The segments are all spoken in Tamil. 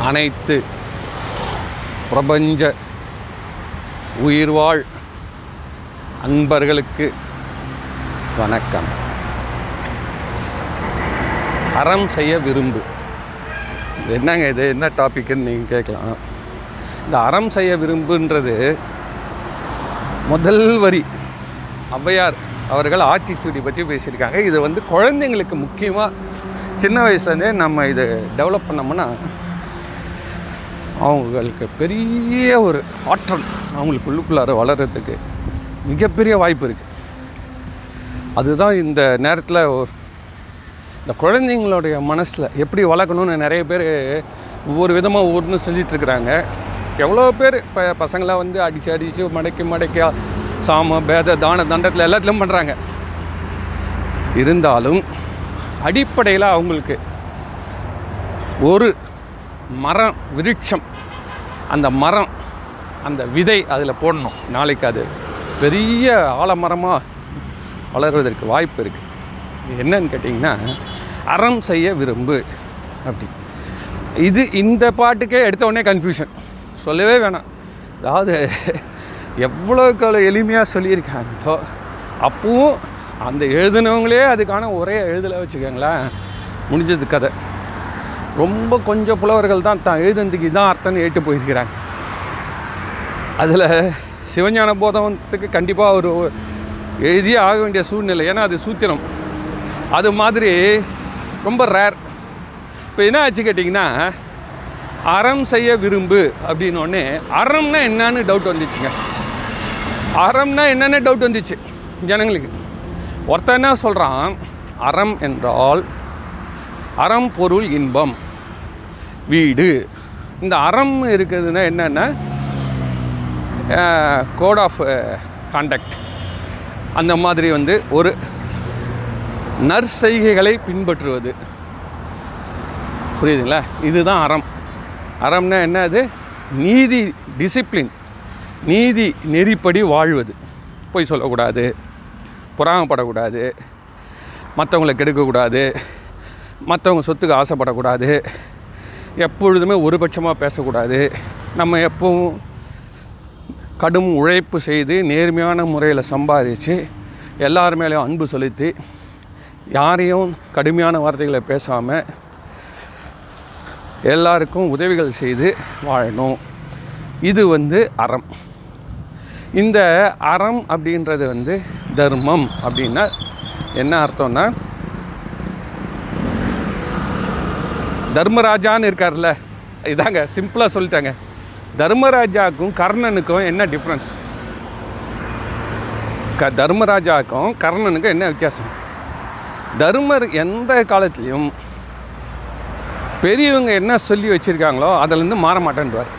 அனைத்து பிரபஞ்ச உயிர்வாழ் அன்பர்களுக்கு வணக்கம். அறம் செய்ய விரும்பு. என்னங்க இது? என்ன டாபிக்னு நீங்கள் கேட்கலாம். இந்த அறம் செய்ய விரும்புன்றது முதல் வரி. ஔவையார் அவர்கள் ஆட்டிடியூடி பற்றி பேசியிருக்காங்க. இது வந்து குழந்தைங்களுக்கு முக்கியமாக சின்ன வயசுலேருந்தே நம்ம இதை டெவலப் பண்ணோம்னா அவங்களுக்கு பெரிய ஒரு ஆற்றல் அவங்களுக்கு உள்ளுக்குள்ளார வளர்கிறதுக்கு மிகப்பெரிய வாய்ப்பு இருக்குது அதுதான் இந்த நேரத்தில் ஒரு இந்த குழந்தைங்களுடைய மனசில் எப்படி வளர்க்கணும்னு நிறைய பேர் ஒவ்வொரு விதமாக ஒவ்வொன்று செஞ்சிட்ருக்குறாங்க எவ்வளோ பேர் இப்போ பசங்களாம் வந்து அடித்து அடித்து மடக்கி மடக்கி சாம பேத தான தண்டத்தில் எல்லாத்துலேயும் பண்ணுறாங்க இருந்தாலும் அடிப்படையில் அவங்களுக்கு ஒரு மரம் விருட்சம். அந்த மரம் அந்த விதை அதில் போடணும். நாளைக்கு அது பெரிய ஆலமரமாக வளர்வதற்கு வாய்ப்பு இருக்குது என்னன்னு கேட்டிங்கன்னா அறம் செய்ய விரும்பு அப்படி. இது இந்த பாட்டுக்கே எடுத்த உடனே கன்ஃபியூஷன் சொல்லவே வேணாம். அதாவது எவ்வளோக்கு அவ்வளோ எளிமையாக சொல்லியிருக்காங்களோ அப்பவும் அந்த எழுதினவங்களே அதுக்கான ஒரே எழுதலை வச்சுக்கோங்களேன். முடிஞ்சது கதை. ரொம்ப கொஞ்சம் புலவர்கள் தான் தான் எழுதுனதுக்கு இதான் அர்த்தம்னு ஏட்டு போயிருக்கிறாங்க. அதில் சிவஞான போதத்துக்கு கண்டிப்பாக ஒரு எழுதியே ஆக வேண்டிய சூழ்நிலை. ஏன்னா அது சூத்திரம். அது மாதிரி ரொம்ப ரேர் இப்போ என்ன ஆச்சு கேட்டிங்கன்னா அறம் செய்ய விரும்பு அப்படின்னோடனே அறம்னா என்னன்னு டவுட் வந்துச்சுங்க. அறம்னா என்னென்ன டவுட் வந்துச்சு ஜனங்களுக்கு. ஒருத்தன் என்ன சொல்கிறான் அறம் என்றால் அறம் பொருள் இன்பம். வீடு. இந்த அறம் இருக்குதுன்னா என்னென்னா கோட் ஆஃப் கான்டக்ட் அந்த மாதிரி வந்து ஒரு நற்செய்கைகளை பின்பற்றுவது. புரியுதுங்களா? இதுதான் அறம். அறம்னா என்ன அது? நீதி டிசிப்ளின் நீதி நெறிப்படி வாழ்வது. பொய் சொல்லக்கூடாது. பொறாமப்படக்கூடாது. மற்றவங்களை கெடுக்கக்கூடாது. மற்றவங்க சொத்துக்கு ஆசைப்படக்கூடாது. எப்பொழுதுமே ஒரு பட்சமாக பேசக்கூடாது. நம்ம எப்பவும் கடும் உழைப்பு செய்து நேர்மையான முறையில் சம்பாதிச்சு எல்லார் மேலேயும் அன்பு செலுத்தி யாரையும் கடுமையான வார்த்தைகளை பேசாமல் எல்லாருக்கும் உதவிகள் செய்து வாழணும். இது வந்து அறம். இந்த அறம் அப்படின்றது வந்து தர்மம் அப்படின்னா என்ன அர்த்தம்னா தர்மராஜான்னு இருக்கார்ல இதாங்க சிம்பிளாக சொல்லிட்டாங்க. தர்மராஜாவுக்கும் கர்ணனுக்கும் என்ன டிஃப்ரென்ஸ் க தர்மராஜாவுக்கும் கர்ணனுக்கும் என்ன வித்தியாசம்? தர்மர் எந்த காலத்துலேயும் பெரியவங்க என்ன சொல்லி வச்சுருக்காங்களோ அதிலேருந்து மாற மாட்டேன்டுவார்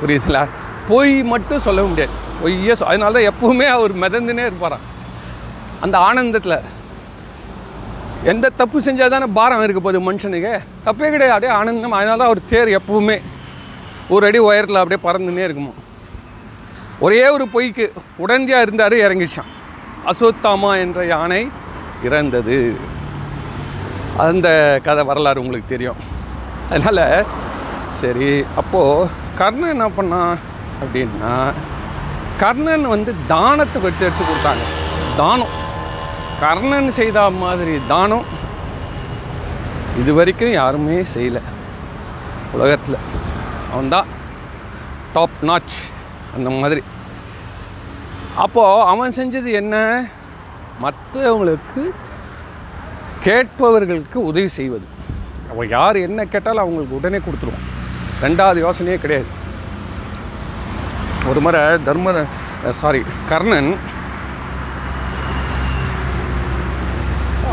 புரியுதுங்களா? பொய் மட்டும் சொல்ல முடியாது. பொய்யே அதனால தான் எப்பவுமே அவர் மிதந்துனே இருப்பாராம். அந்த ஆனந்தத்தில் எந்த தப்பு செஞ்சால் தானே பாரம் இருக்க போகுது மனுஷனுக்கு? தப்பே கிடையாது. அப்படியே ஆனந்தம். அதனால தான் அவர் தேர் எப்பவுமே ஒரு அடி உயரத்தில் அப்படியே பறந்துன்னே இருக்குமோ? ஒரே ஒரு பொய்க்கு உடந்தியாக இருந்தார் இறங்கிச்சான். அசோத்தாமா என்ற யானை இறந்தது. அந்த கதை வரலாறு உங்களுக்கு தெரியும். அதனால் சரி அப்போது கர்ணன் என்ன பண்ணான் அப்படின்னா கர்ணன் வந்து தானத்தை எடுத்து எடுத்து கொடுத்தாங்க. தானம். கர்ணன் செய்த மாதிரி தானம் இது வரைக்கும் யாருமே செய்யலை. உலகத்தில். அவன்தான் டாப் நாச் அந்த மாதிரி. அப்போது அவன் செஞ்சது என்ன? மற்றவங்களுக்கு கேட்பவர்களுக்கு உதவி செய்வது. அவன் யார் என்ன கேட்டாலும் அவங்களுக்கு உடனே கொடுத்துருவான் ரெண்டாவது யோசனையே கிடையாது. ஒரு முறை தர்ம சாரி கர்ணன்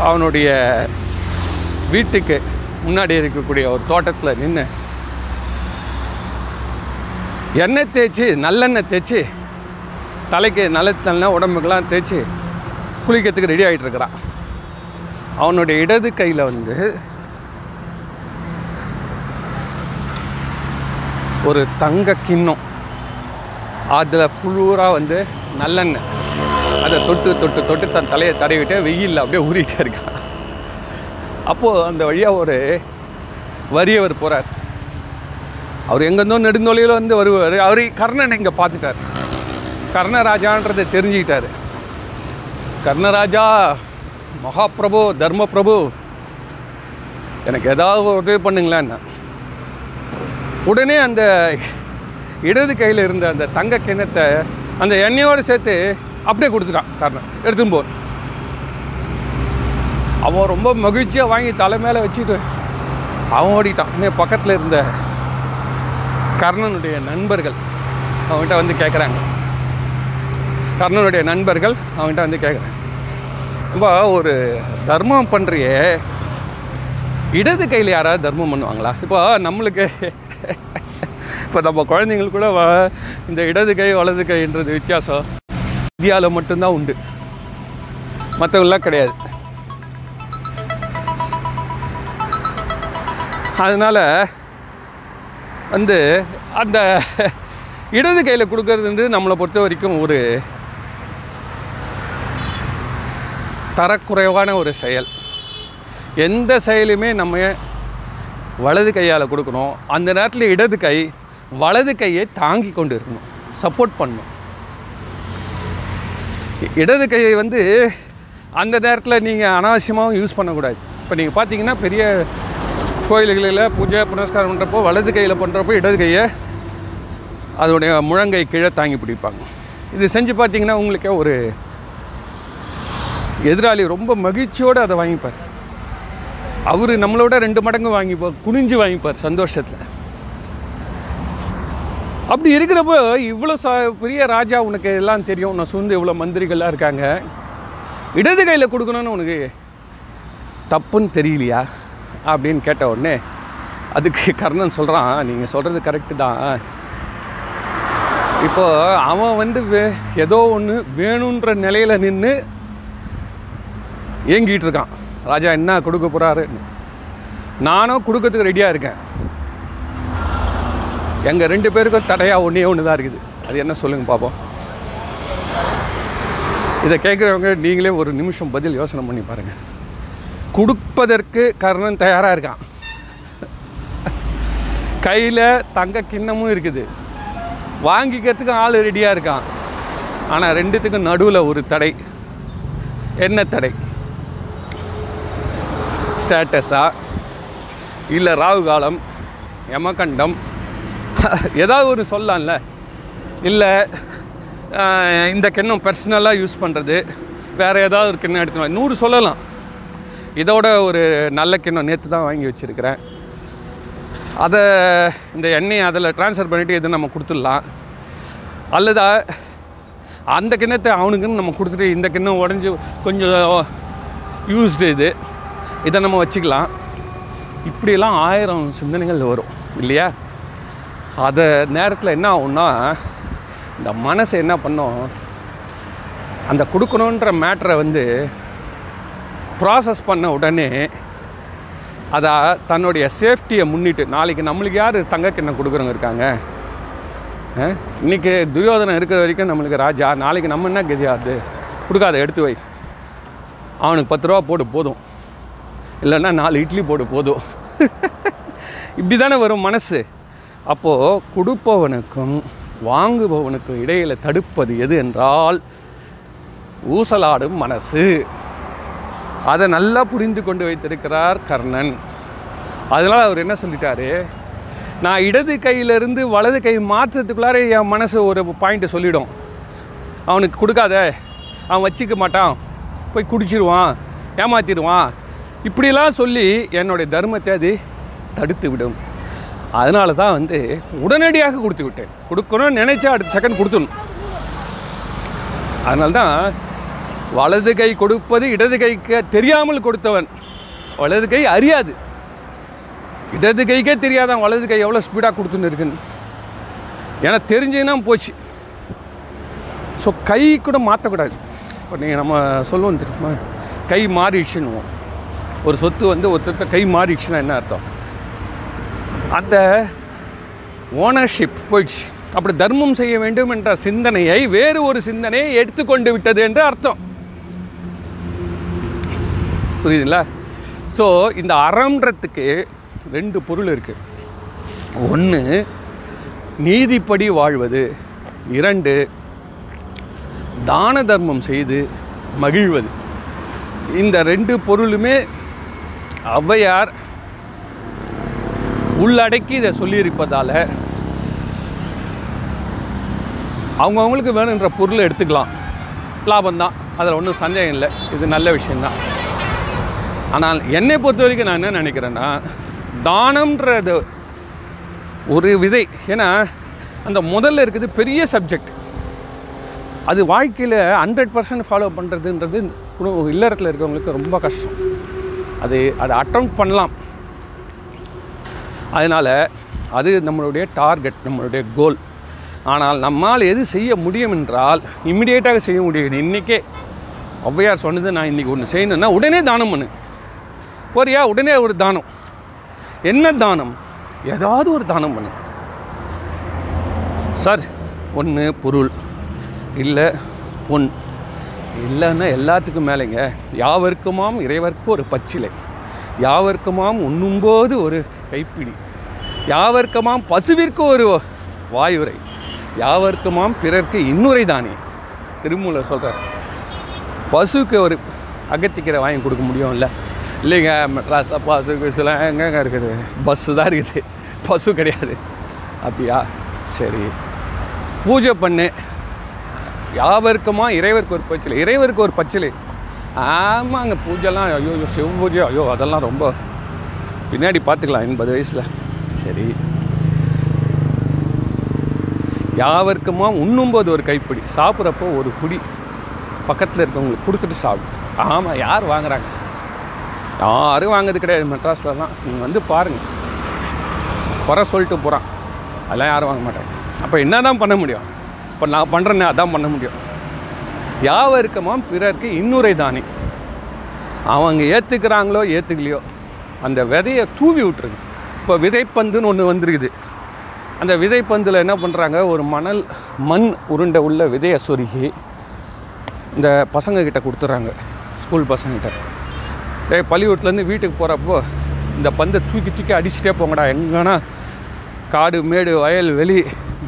அவனுடைய வீட்டுக்கு முன்னாடி இருக்கக்கூடிய ஒரு தோட்டத்தில் நின்று எண்ணெய் தேய்ச்சி நல்லெண்ணெய் தேய்ச்சி தலைக்கு நல்லெண்ணெய் உடம்புக்கெல்லாம் தேய்ச்சி குளிக்கிறதுக்கு ரெடி ஆகிட்டு இருக்கிறான். அவனுடைய இடது கையில் வந்து ஒரு தங்க கிண்ணம். அதில் ஃபுல்லூராக வந்து நல்லெண்ணெய். அதை தொட்டு தொட்டு தொட்டு தன் தலையை தடவிட்டு வெயிலில் அப்படியே ஊறிட்டே இருக்கான். அப்போது அந்த வழியாக ஒரு வறியவர் போகிறார் அவர் எங்கேருந்தோ நெடுந்தொலையில் வந்து வருவார். அவர் கர்ணன் இங்கே பார்த்துட்டார். கர்ணராஜான்றதை தெரிஞ்சுக்கிட்டார். கர்ணராஜா மகாபிரபு தர்மபிரபு எனக்கு ஏதாவது ஒரு உதவி பண்ணுங்களேன் உடனே அந்த இடது கையில் இருந்த அந்த தங்க கிணத்தை அந்த எண்ணெயோடு சேர்த்து அப்படியே கொடுத்துட்டான் கர்ணன் எடுத்துன்னு போ. அவன் ரொம்ப மகிழ்ச்சியாக வாங்கி தலை மேலே வச்சுட்டு அவன் ஓடிட்டான். இன்னும் பக்கத்தில் இருந்த கர்ணனுடைய நண்பர்கள் அவன்கிட்ட வந்து கேட்குறாங்க கர்ணனுடைய நண்பர்கள் அவன்கிட்ட வந்து கேட்குறாங்க இப்போ ஒரு தர்மம் பண்ணுறியே இடது கையில் யாராவது தர்மம் பண்ணுவாங்களா? இப்போ நம்மளுக்கு இப்போ நம்ம குழந்தைங்களுக்கு கூட இந்த இடது கை வலது கைன்றது வித்தியாசம். இந்தியாவில் மட்டும்தான் உண்டு. மற்றவங்களாம் கிடையாது. அதனால் வந்து அந்த இடது கையில் கொடுக்கறது நம்மளை பொறுத்த வரைக்கும் ஒரு தரக்குறைவான ஒரு செயல். எந்த செயலுமே நம்ம வலது கையால் கொடுக்கணும். அந்த நேரத்தில் இடது கை வலது கையை தாங்கி கொண்டு இருக்கணும். சப்போர்ட் பண்ணணும். இடது கையை வந்து அந்த நேரத்தில் நீங்கள் அனாவசியமாகவும் யூஸ் பண்ணக்கூடாது. இப்போ நீங்கள் பார்த்தீங்கன்னா பெரிய கோயில்களில் பூஜை புனஸ்காரம் பண்ணுறப்போ வலது கையில் பண்ணுறப்போ இடது கையை அதோடைய முழங்கை கீழே தாங்கி பிடிப்பாங்க. இது செஞ்சு பார்த்தீங்கன்னா உங்களுக்கே ஒரு எதிராளி ரொம்ப மகிழ்ச்சியோடு அதை வாங்கிப்பார். அவர் நம்மளோட ரெண்டு மடங்கு வாங்கிப்பார் குனிஞ்சு வாங்கிப்பார் சந்தோஷத்தில். அப்படி இருக்கிறப்போ இவ்வளோ ச பெரிய ராஜா உனக்கு எல்லாம் தெரியும். நான் சூழ்ந்து இவ்வளோ மந்திரிகள்லாம் இருக்காங்க. இடது கையில் கொடுக்கணும்னு உனக்கு தப்புன்னு தெரியலையா? அப்படின்னு கேட்ட உடனே அதுக்கு கர்ணன் சொல்கிறான் நீங்கள் சொல்கிறது கரெக்டு தான். இப்போ அவன் வந்து வே ஏதோ ஒன்று வேணுன்ற நிலையில் நின்று ஏங்கிட்டு இருக்கான். ராஜா என்ன கொடுக்க போகிறாரு நானும் கொடுக்கறதுக்கு ரெடியாக இருக்கேன். எங்கள் ரெண்டு பேருக்கும் தடையாக ஒன்றே ஒன்று தான் இருக்குது. அது என்ன சொல்லுங்கள் பார்ப்போம் இதை கேட்குறவங்க நீங்களே ஒரு நிமிஷம் பதில் யோசனை பண்ணி பாருங்கள் கொடுப்பதற்கு கர்ணன் தயாராக இருக்கான். கையில் தங்க கிண்ணமும் இருக்குது. வாங்கிக்கிறதுக்கும் ஆள் ரெடியாக இருக்கான். ஆனால் ரெண்டுத்துக்கும் நடுவில் ஒரு தடை. என்ன தடை? ஸ்டேட்டஸா? இல்லை ராகு காலம் யமகண்டம்? ஏதாவது ஒரு சொல்லலாம்ல? இல்லை இந்த கிண்ணம் பர்சனலாக யூஸ் பண்ணுறது வேறு ஏதாவது ஒரு கிண்ணம் எடுத்துக்கலாம் நூறு சொல்லலாம். இதோட ஒரு நல்ல கிண்ணம் நேற்று தான் வாங்கி வச்சுருக்கிறேன். அதை இந்த எண்ணெயை அதில் ட்ரான்ஸ்ஃபர் பண்ணிவிட்டு எதுவும் நம்ம கொடுத்துடலாம். அல்லது அந்த கிண்ணத்தை அவனுக்குன்னு நம்ம கொடுத்துட்டு இந்த கிண்ணம் உடஞ்சி கொஞ்சம் யூஸ்டு இது இதை நம்ம வச்சுக்கலாம். இப்படியெல்லாம் ஆயிரம் சிந்தனைகள் வரும் இல்லையா? அதை நேரத்தில் என்ன ஆகும்னா இந்த மனசு என்ன பண்ணும்? அந்த கொடுக்கணுன்ற மேட்ரை வந்து ப்ராசஸ் பண்ண உடனே அதை தன்னுடைய சேஃப்டியை முன்னிட்டு நாளைக்கு நம்மளுக்கு யார் தங்க கிண்ணம் கொடுக்குறவங்க இருக்காங்க? இன்றைக்கி துரியோதனம் இருக்கிற வரைக்கும் நம்மளுக்கு ராஜா நாளைக்கு நம்ம என்ன கதியாது கொடுக்காத எடுத்து வை. அவனுக்கு பத்து ரூபா போடு போதும். இல்லைன்னா நாலு இட்லி போடு போதும். இப்படி தானே வரும் மனசு. அப்போது கொடுப்பவனுக்கும் வாங்குபவனுக்கும் இடையில் தடுப்பது எது என்றால் ஊசலாடும் மனசு. அதை நல்லா புரிந்து கொண்டு வைத்திருக்கிறார் கர்ணன். அதனால் அவர் என்ன சொல்லிட்டாரு? நான் இடது கையிலிருந்து வலது கை மாற்றுறதுக்குள்ளார என் மனசு ஒரு பாயிண்ட்டை சொல்லிடும். அவனுக்கு கொடுக்காத. அவன் வச்சிக்க மாட்டான். போய் குடிச்சிடுவான் ஏமாத்திடுவான். இப்படிலாம் சொல்லி என்னுடைய தர்மத்தை அது தடுத்து விடும் அதனால தான் வந்து உடனடியாக கொடுத்து விட்டேன். கொடுக்கணும்னு நினைச்சா அடுத்த செகண்ட் கொடுத்துடணும். அதனால தான் வலது கை கொடுப்பது இடது கைக்கு தெரியாமல் கொடுத்தவன் வலது கை அறியாது. இடது கைக்கே தெரியாதான் வலது கை எவ்வளோ ஸ்பீடாக கொடுத்துன்னு இருக்குன்னு. ஏன்னா தெரிஞ்சுன்னா போச்சு. ஸோ கை கூட மாற்றக்கூடாது இப்போ நீங்கள் நம்ம சொல்லுவோம் தெரியுமா? கை மாறிடுச்சுன்னுவோம். ஒரு சொத்து வந்து ஒருத்தர் கை மாறிடுச்சுன்னா என்ன அர்த்தம்? அந்த ஓனர்ஷிப் போயிடுச்சு. அப்படி தர்மம் செய்ய வேண்டும் என்ற சிந்தனையை வேறு ஒரு சிந்தனையை எடுத்துக்கொண்டு விட்டது என்று அர்த்தம். புரியுதுங்களா? ஸோ இந்த அறம்ன்றத்துக்கு ரெண்டு பொருள் இருக்குது ஒன்று நீதிப்படி வாழ்வது. இரண்டு தான தர்மம் செய்து மகிழ்வது. இந்த ரெண்டு பொருளுமே ஔவையார் உள்ளடக்கி இதை சொல்லியிருப்பதால் அவங்கவுங்களுக்கு வேணுன்ற பொருளை எடுத்துக்கலாம். லாபம்தான். அதில் ஒன்றும் சந்தேகம் இல்லை. இது நல்ல விஷயந்தான் ஆனால் என்னை பொறுத்த வரைக்கும் நான் என்ன நினைக்கிறேன்னா தானம்ன்றது ஒரு விதை. ஏன்னா அந்த முதல்ல இருக்குது பெரிய சப்ஜெக்ட் அது வாழ்க்கையில் ஹண்ட்ரட் பர்சன்ட் ஃபாலோ பண்ணுறதுன்றது குடும்ப இல்லறத்தில் இருக்கவங்களுக்கு ரொம்ப கஷ்டம். அது அதை அட்டம் பண்ணலாம். அதனால் அது நம்மளுடைய டார்கெட் நம்மளுடைய கோல். ஆனால் நம்மால் எது செய்ய முடியும் என்றால் இம்மிடியேட்டாக செய்ய முடியும் இன்றைக்கே ஔவையார் சொன்னது நான் இன்றைக்கி ஒன்று செய்யணுன்னா உடனே தானம் பண்ணு. போறியா? உடனே ஒரு தானம். என்ன தானம்? ஏதாவது ஒரு தானம் பண்ணு. சார் ஒன்று பொருள். இல்லை பொன். இல்லைன்னா எல்லாத்துக்கும் மேலேங்க. யாவருக்குமாம் இறைவர்க்கு ஒரு பச்சிலை. யாவருக்குமாம் உண்ணும்போது ஒரு கைப்பிடி. யாவர்க்குமாம் பசுவிற்கு ஒரு வாயுரை யாவர்க்குமாம் பிறர்க்கு இன்னுரை தானே? திருமூல சொல்கிறார் பசுக்கு ஒரு அகத்திக்கிற வாங்கி கொடுக்க முடியும்ல? இல்லைங்க மெட்ராஸில் பசு கிசுலாம் எங்கெங்க இருக்குது? பஸ்ஸு தான் இருக்குது. பசு கிடையாது. அப்படியா? சரி. பூஜை பண்ணு. யாவருக்குமா இறைவருக்கு ஒரு பச்சிலை? இறைவருக்கு ஒரு பச்சிலை. ஆமாங்க பூஜைலாம் ஐயோ ஐயோ சிவ பூஜை. ஐயோ அதெல்லாம் ரொம்ப பின்னாடி பார்த்துக்கலாம் எண்பது வயசில். சரி. யாவருக்குமா உண்ணும்போது ஒரு கைப்பிடி. சாப்பிட்றப்போ ஒரு குடி. பக்கத்தில் இருக்கவங்களுக்கு கொடுத்துட்டு சாப்பிடு. ஆமாம் யார் வாங்குறாங்க? யாரும் வாங்குறது கிடையாது மெட்ராஸ்லலாம். நீங்கள் வந்து பாருங்கள் குறை சொல்லிட்டு போகிறான் அதெல்லாம் யாரும் வாங்க மாட்டாங்க. அப்போ என்ன தான் பண்ண முடியும்? இப்போ நான் பண்ணுறேன்னே அதான் பண்ண முடியும். யாவருக்கமாம் பிறருக்கு இன்னுரை தானே. அவங்க ஏற்றுக்கிறாங்களோ ஏற்றுக்கலையோ அந்த விதையை தூவி விட்டுருங்க. இப்போ விதைப்பந்துன்னு ஒன்று வந்துருக்குது. அந்த விதைப்பந்தில் என்ன பண்ணுறாங்க ஒரு மணல் மண் உருண்டை உள்ள விதையை சொருகி இந்த பசங்கக்கிட்ட கொடுத்துட்றாங்க ஸ்கூல் பசங்கக்கிட்ட டே பள்ளிக்கூடத்துலேருந்து வீட்டுக்கு போகிறப்போ இந்த பந்தை தூக்கி தூக்கி அடிச்சுட்டே போங்கடா. எங்கன்னா காடு மேடு வயல் வெளி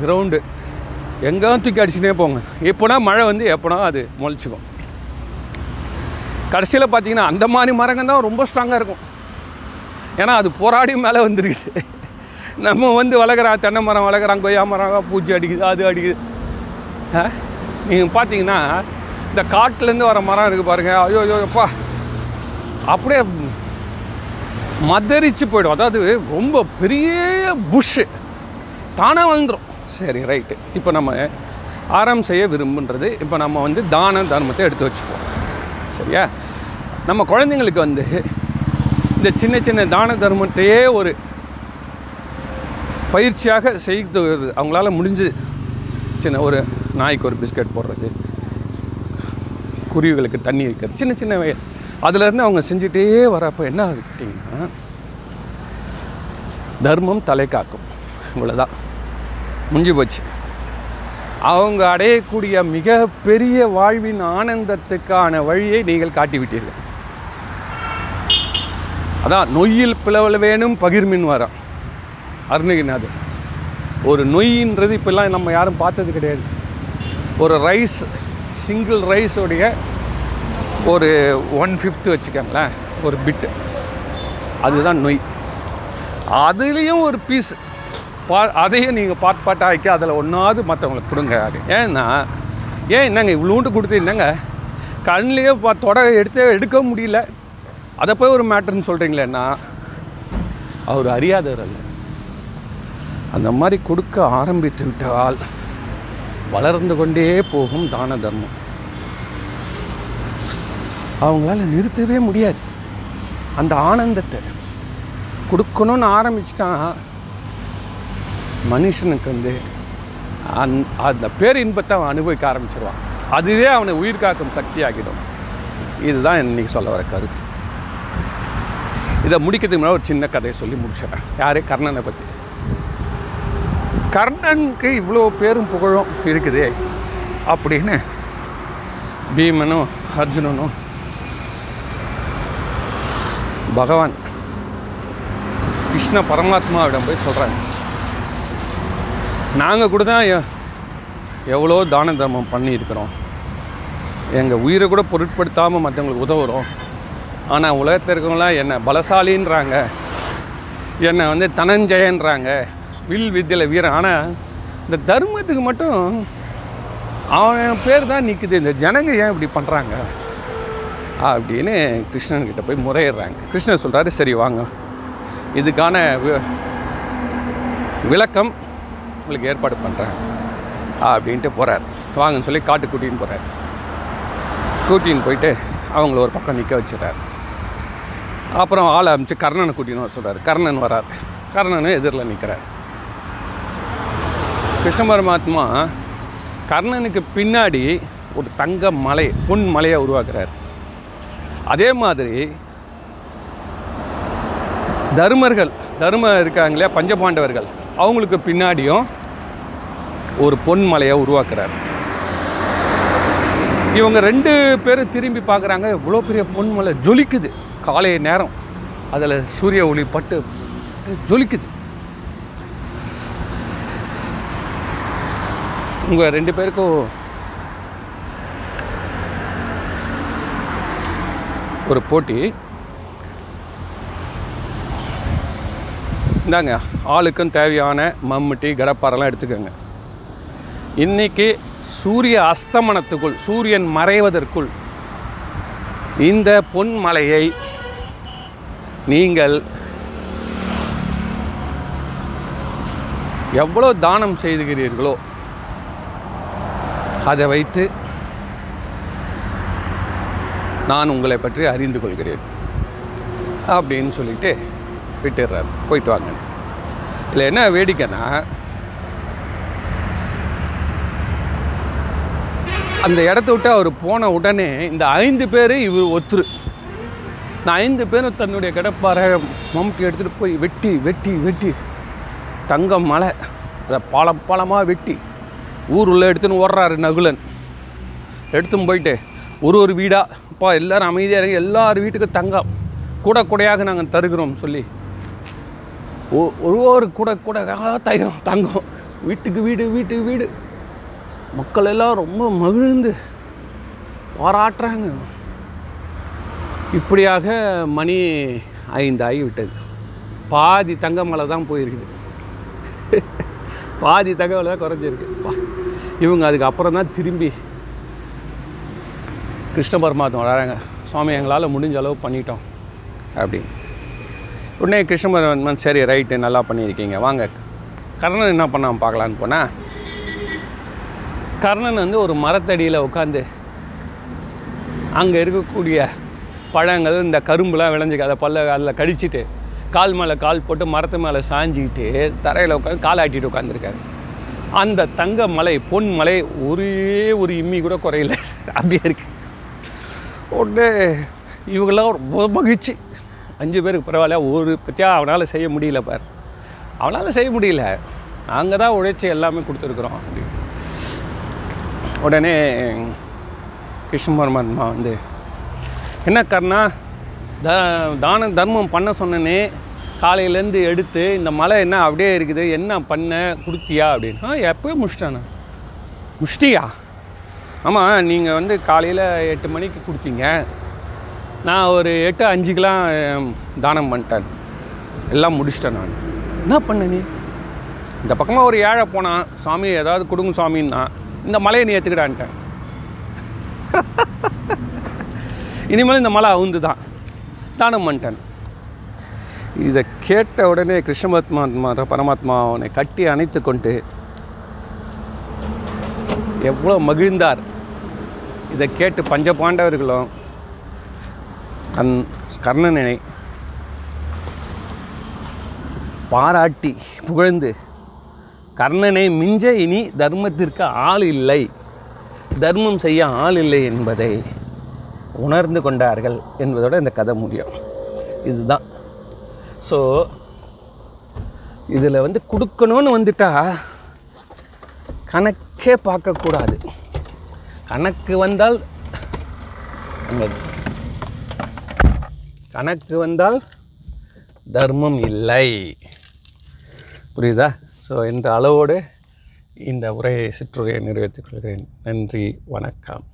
கிரவுண்டு எங்கே தூக்கி அடிச்சுட்டே போங்க. எப்போனா மழை வந்து எப்போனா அது முளைச்சிக்கும். கடைசியில் பார்த்தீங்கன்னா அந்த மாதிரி மரங்கள் தான் ரொம்ப ஸ்ட்ராங்காக இருக்கும். ஏன்னா அது போராடி மேலே வந்துருக்குது. நம்ம வந்து வளர்க்குறான் தென்னை மரம் வளர்க்குறான் கொய்யா மரம் பூச்சி அடிக்குது அது அடிக்குது. நீங்கள் பார்த்தீங்கன்னா இந்த காட்டிலேருந்து வர மரம் இருக்குது பாருங்கள் ஐயோ ஐயோ அப்படியே மதரிச்சு போயிடும். அதாவது ரொம்ப பெரிய புஷ்ஷு தானாக வந்துடும் சரி ரைட்டு இப்போ நம்ம ஆரம் செய்ய விரும்புன்றது இப்போ நம்ம வந்து தான தர்மத்தை எடுத்து வச்சுப்போம் சரியா? நம்ம குழந்தைங்களுக்கு வந்து இந்த சின்ன சின்ன தான தர்மத்தையே ஒரு பயிற்சியாக செய்து அவங்களால முடிஞ்சு சின்ன ஒரு நாய்க்கு ஒரு பிஸ்கட் போடுறது. குருவிகளுக்கு தண்ணி வைக்கிறது. சின்ன சின்ன அதுலேருந்து அவங்க செஞ்சுட்டே வரப்போ என்ன ஆகுது கேட்டிங்கன்னா தர்மம் தலை காக்கும். இவ்வளோதான் முடிஞ்சு போச்சு. அவங்க அடையக்கூடிய மிகப்பெரிய வாழ்வின் ஆனந்தத்துக்கான வழியை நீங்கள் காட்டிவிட்டீர்கள். அதான் நொய்யில் பிளவல் வேணும் பகிர்மின் வரம் அருணகிரிநாதர். ஒரு நொய்ன்றது இப்போல்லாம் நம்ம யாரும் பார்த்தது கிடையாது. ஒரு ரைஸ் சிங்கிள் ரைஸோடைய ஒரு ஒன் ஃபிஃப்த்து வச்சுக்கோங்களேன் ஒரு பிட்டு அதுதான் நொய். அதுலேயும் ஒரு பீஸ் பா அதையும் நீங்கள் பாட் பாட்டாக ஆக்கி அதில் ஒன்றாவது மற்றவங்களுக்கு கொடுங்க. அது ஏன்னா ஏன் என்னங்க இவ்வளோண்டு கொடுத்து என்னங்க? கண்ணிலேயே பா தொட எடுத்து எடுக்க முடியல. அதை போய் ஒரு மேட்டர்னு சொல்கிறீங்களேன்னா அவர் அறியாதவர் அல்ல. அந்த மாதிரி கொடுக்க ஆரம்பித்து விட்டால் வளர்ந்து கொண்டே போகும் தான தர்மம். அவங்களால நிறுத்தவே முடியாது. அந்த ஆனந்தத்தை கொடுக்கணும்னு ஆரம்பிச்சிட்டான் மனுஷனுக்கு வந்து அந் அந்த பேர் இன்பத்தை அவன் அனுபவிக்க ஆரம்பிச்சிருவான். அதுவே அவனை உயிர் காக்கும் சக்தி ஆகிடும் இதுதான் இன்னைக்கு சொல்ல வர கருத்து. இதை முடிக்கிறதுக்கு முன்னாடி ஒரு சின்ன கதையை சொல்லி முடிச்சிடறேன். யார்? கர்ணனை பற்றி கர்ணனுக்கு இவ்வளோ பேரும் புகழும் இருக்குதே அப்படின்னு பீமனும் அர்ஜுனனும் பகவான் கிருஷ்ண பரமாத்மாவிடம் போய் சொல்கிறாங்க நாங்கள் கூட தான் எவ்வளோ தான தர்மம் பண்ணியிருக்கிறோம். எங்கள் உயிரை கூட பொருட்படுத்தாமல் மற்றவங்களுக்கு உதவுகிறோம் ஆனால் உலகத்தில் இருக்கவங்களாம் என்ன பலசாலின்றாங்க. என்னை வந்து தனஞ்சயன்றாங்க. வில் வித்தியில் வீரன். ஆனால் இந்த தர்மத்துக்கு மட்டும் அவன் பேர் தான் நிற்குது இந்த ஜனங்க ஏன் இப்படி பண்ணுறாங்க அப்படின்னு கிருஷ்ணன்கிட்ட போய் முறையிடுறாங்க. கிருஷ்ணன் சொல்கிறாரு சரி வாங்க. இதுக்கான வி- விளக்கம் உங்களுக்கு ஏற்பாடு பண்ணுறேன் அப்படின்ட்டு போகிறார் வாங்கன்னு சொல்லி காட்டு கூட்டின்னு போகிறார் கூட்டின்னு போயிட்டு அவங்கள ஒரு பக்கம் நிற்க வச்சுறாரு அப்புறம் ஆளை அமிச்சு கர்ணனை கூட்டின்னு வர சொல்கிறார் கர்ணன் வரார். கர்ணனும் எதிரில் நிற்கிறார் கிருஷ்ண பரமாத்மா கர்ணனுக்கு பின்னாடி ஒரு தங்க மலை பொன் மலையை உருவாக்குறார். அதே மாதிரி தர்மர்கள் தர்ம இருக்காங்க இல்லையா பஞ்சபாண்டவர்கள் அவங்களுக்கு பின்னாடியும் ஒரு பொன் மலையை உருவாக்குறார். இவங்க ரெண்டு பேரும் திரும்பி பார்க்குறாங்க இவ்வளோ பெரிய பொன்மலை ஜொலிக்குது. காலை நேரம் அதில் சூரிய ஒளி பட்டு ஜொலிக்குது. உங்கள் ரெண்டு பேருக்கும் ஒரு போட்டி. இந்தாங்க ஆளுக்கும் தேவையான மம்முட்டி கடப்பாரெல்லாம் எடுத்துக்கோங்க. இன்னைக்கு சூரிய அஸ்தமனத்துக்குள் சூரியன் மறைவதற்குள் இந்த பொன் மலையை நீங்கள் எவ்வளோ தானம் செய்துகிறீர்களோ அதை வைத்து நான் உங்களை பற்றி அறிந்து கொள்கிறேன் அப்படின்னு சொல்லிட்டு விட்டுடுறாரு. போயிட்டு வாங்க. இதில் என்ன வேடிக்கைன்னா அந்த இடத்த விட்டு அவர் போன உடனே இந்த ஐந்து பேர் இவர் ஒத்துரு. இந்த ஐந்து பேரும் தன்னுடைய கடப்பாறை மம்முட்டி எடுத்துகிட்டு போய் வெட்டி வெட்டி வெட்டி தங்கம் மலை அதை பாலம் பாலமாக வெட்டி ஊர் உள்ளே எடுத்துன்னு ஓடுறாரு நகுலன். எடுத்துன்னு போயிட்டு ஒரு ஒரு வீடாக அப்பா எல்லோரும் அமைதியாக இருக்கு எல்லார் வீட்டுக்கும் தங்கம். கூட கூடையாக நாங்கள் தருகிறோம் சொல்லி. ஒ- ஒரு ஒரு கூட கூட தங்கம் தங்கம். வீட்டுக்கு வீடு வீட்டுக்கு வீடு. மக்கள் எல்லாம் ரொம்ப மகிழ்ந்து பாராட்டுறாங்க. இப்படியாக மணி ஐந்தாகி விட்டது பாதி தங்கமலை தான் போயிருக்குது. பாதி தகவலை தான் குறைஞ்சிருக்கு. இவங்க அதுக்கு அப்புறம் தான் திரும்பி கிருஷ்ண பரமாத்மா வராங்க. சுவாமி எங்களால் முடிஞ்ச அளவு பண்ணிட்டோம். அப்படின்னு. உடனே கிருஷ்ண பரமாத்மன் சரி ரைட்டு நல்லா பண்ணியிருக்கீங்க. வாங்க. கர்ணன் என்ன பண்ணாமல் பார்க்கலான்னு போனால் கர்ணன் வந்து ஒரு மரத்தடியில் உட்காந்து அங்கே இருக்கக்கூடிய பழங்கள் இந்த கரும்புலாம் விளைஞ்சிக்க அதை பல்ல அதில் கடிச்சிட்டு கால் மேலே கால் போட்டு மரத்து மேலே சாஞ்சிக்கிட்டு தரையில் உட்காந்து கால் ஆட்டிட்டு உட்காந்துருக்காரு அந்த தங்க மலை பொன் மலை ஒரே ஒரு இம்மி கூட குறையில. அப்படியே இருக்கு. உடனே இவங்கெல்லாம் ரொம்ப மகிழ்ச்சி. அஞ்சு பேருக்கு பரவாயில்ல ஒரு பற்றியா அவனால் செய்ய முடியல பார். அவனால் செய்ய முடியல. நாங்கள் தான் உழைச்சி எல்லாமே கொடுத்துருக்குறோம் அப்படி உடனே கிருஷ்ண பரமாத்மா வந்து என்ன கர்ணா? த தான தர்மம் பண்ண சொன்னனே. காலையிலேருந்து எடுத்து இந்த மலை என்ன அப்படியே இருக்குது என்ன பண்ண கொடுத்தியா அப்படின்னு. ஆ எப்போயே முடிச்சிட்டானே? முஷ்டியா ஆமாம் நீங்கள் வந்து காலையில் எட்டு மணிக்கு கொடுத்தீங்க. நான் ஒரு எட்டு அஞ்சுக்கெலாம் தானம் பண்ணிட்டேன். எல்லாம் முடிச்சிட்டேன் நான். என்ன பண்ண நீ? இந்த பக்கமாக ஒரு ஏழை போனான். சாமி ஏதாவது கொடுங்க சாமின்னா. இந்த மலையை நீ ஏற்றுக்கிடான்ட்டேன் இனிமேல் இந்த மலை அவுந்து தான் தானம் பண்ணிட்டேன் இதை கேட்ட உடனே கிருஷ்ணபத்மாத்மா பரமாத்மா அவனை கட்டி அணைத்து கொண்டு எவ்வளோ மகிழ்ந்தார். இதை கேட்டு பஞ்ச பாண்டவர்களும் அந் கர்ணனை பாராட்டி புகழ்ந்து கர்ணனை மிஞ்ச இனி தர்மத்திற்கு ஆள் இல்லை. தர்மம் செய்ய ஆள் இல்லை என்பதை உணர்ந்து கொண்டார்கள் என்பதோட இந்த கதை முடியும். இதுதான். ஸோ இதில் வந்து கொடுக்கணும்னு வந்துட்டா கணக்கே பார்க்கக்கூடாது கணக்கு வந்தால் கணக்கு வந்தால் தர்மம் இல்லை. புரியுதா? ஸோ இந்த அளவோடு இந்த உரையை சிற்றுரையை நிறைவேற்றிக் கொள்கிறேன். நன்றி வணக்கம்.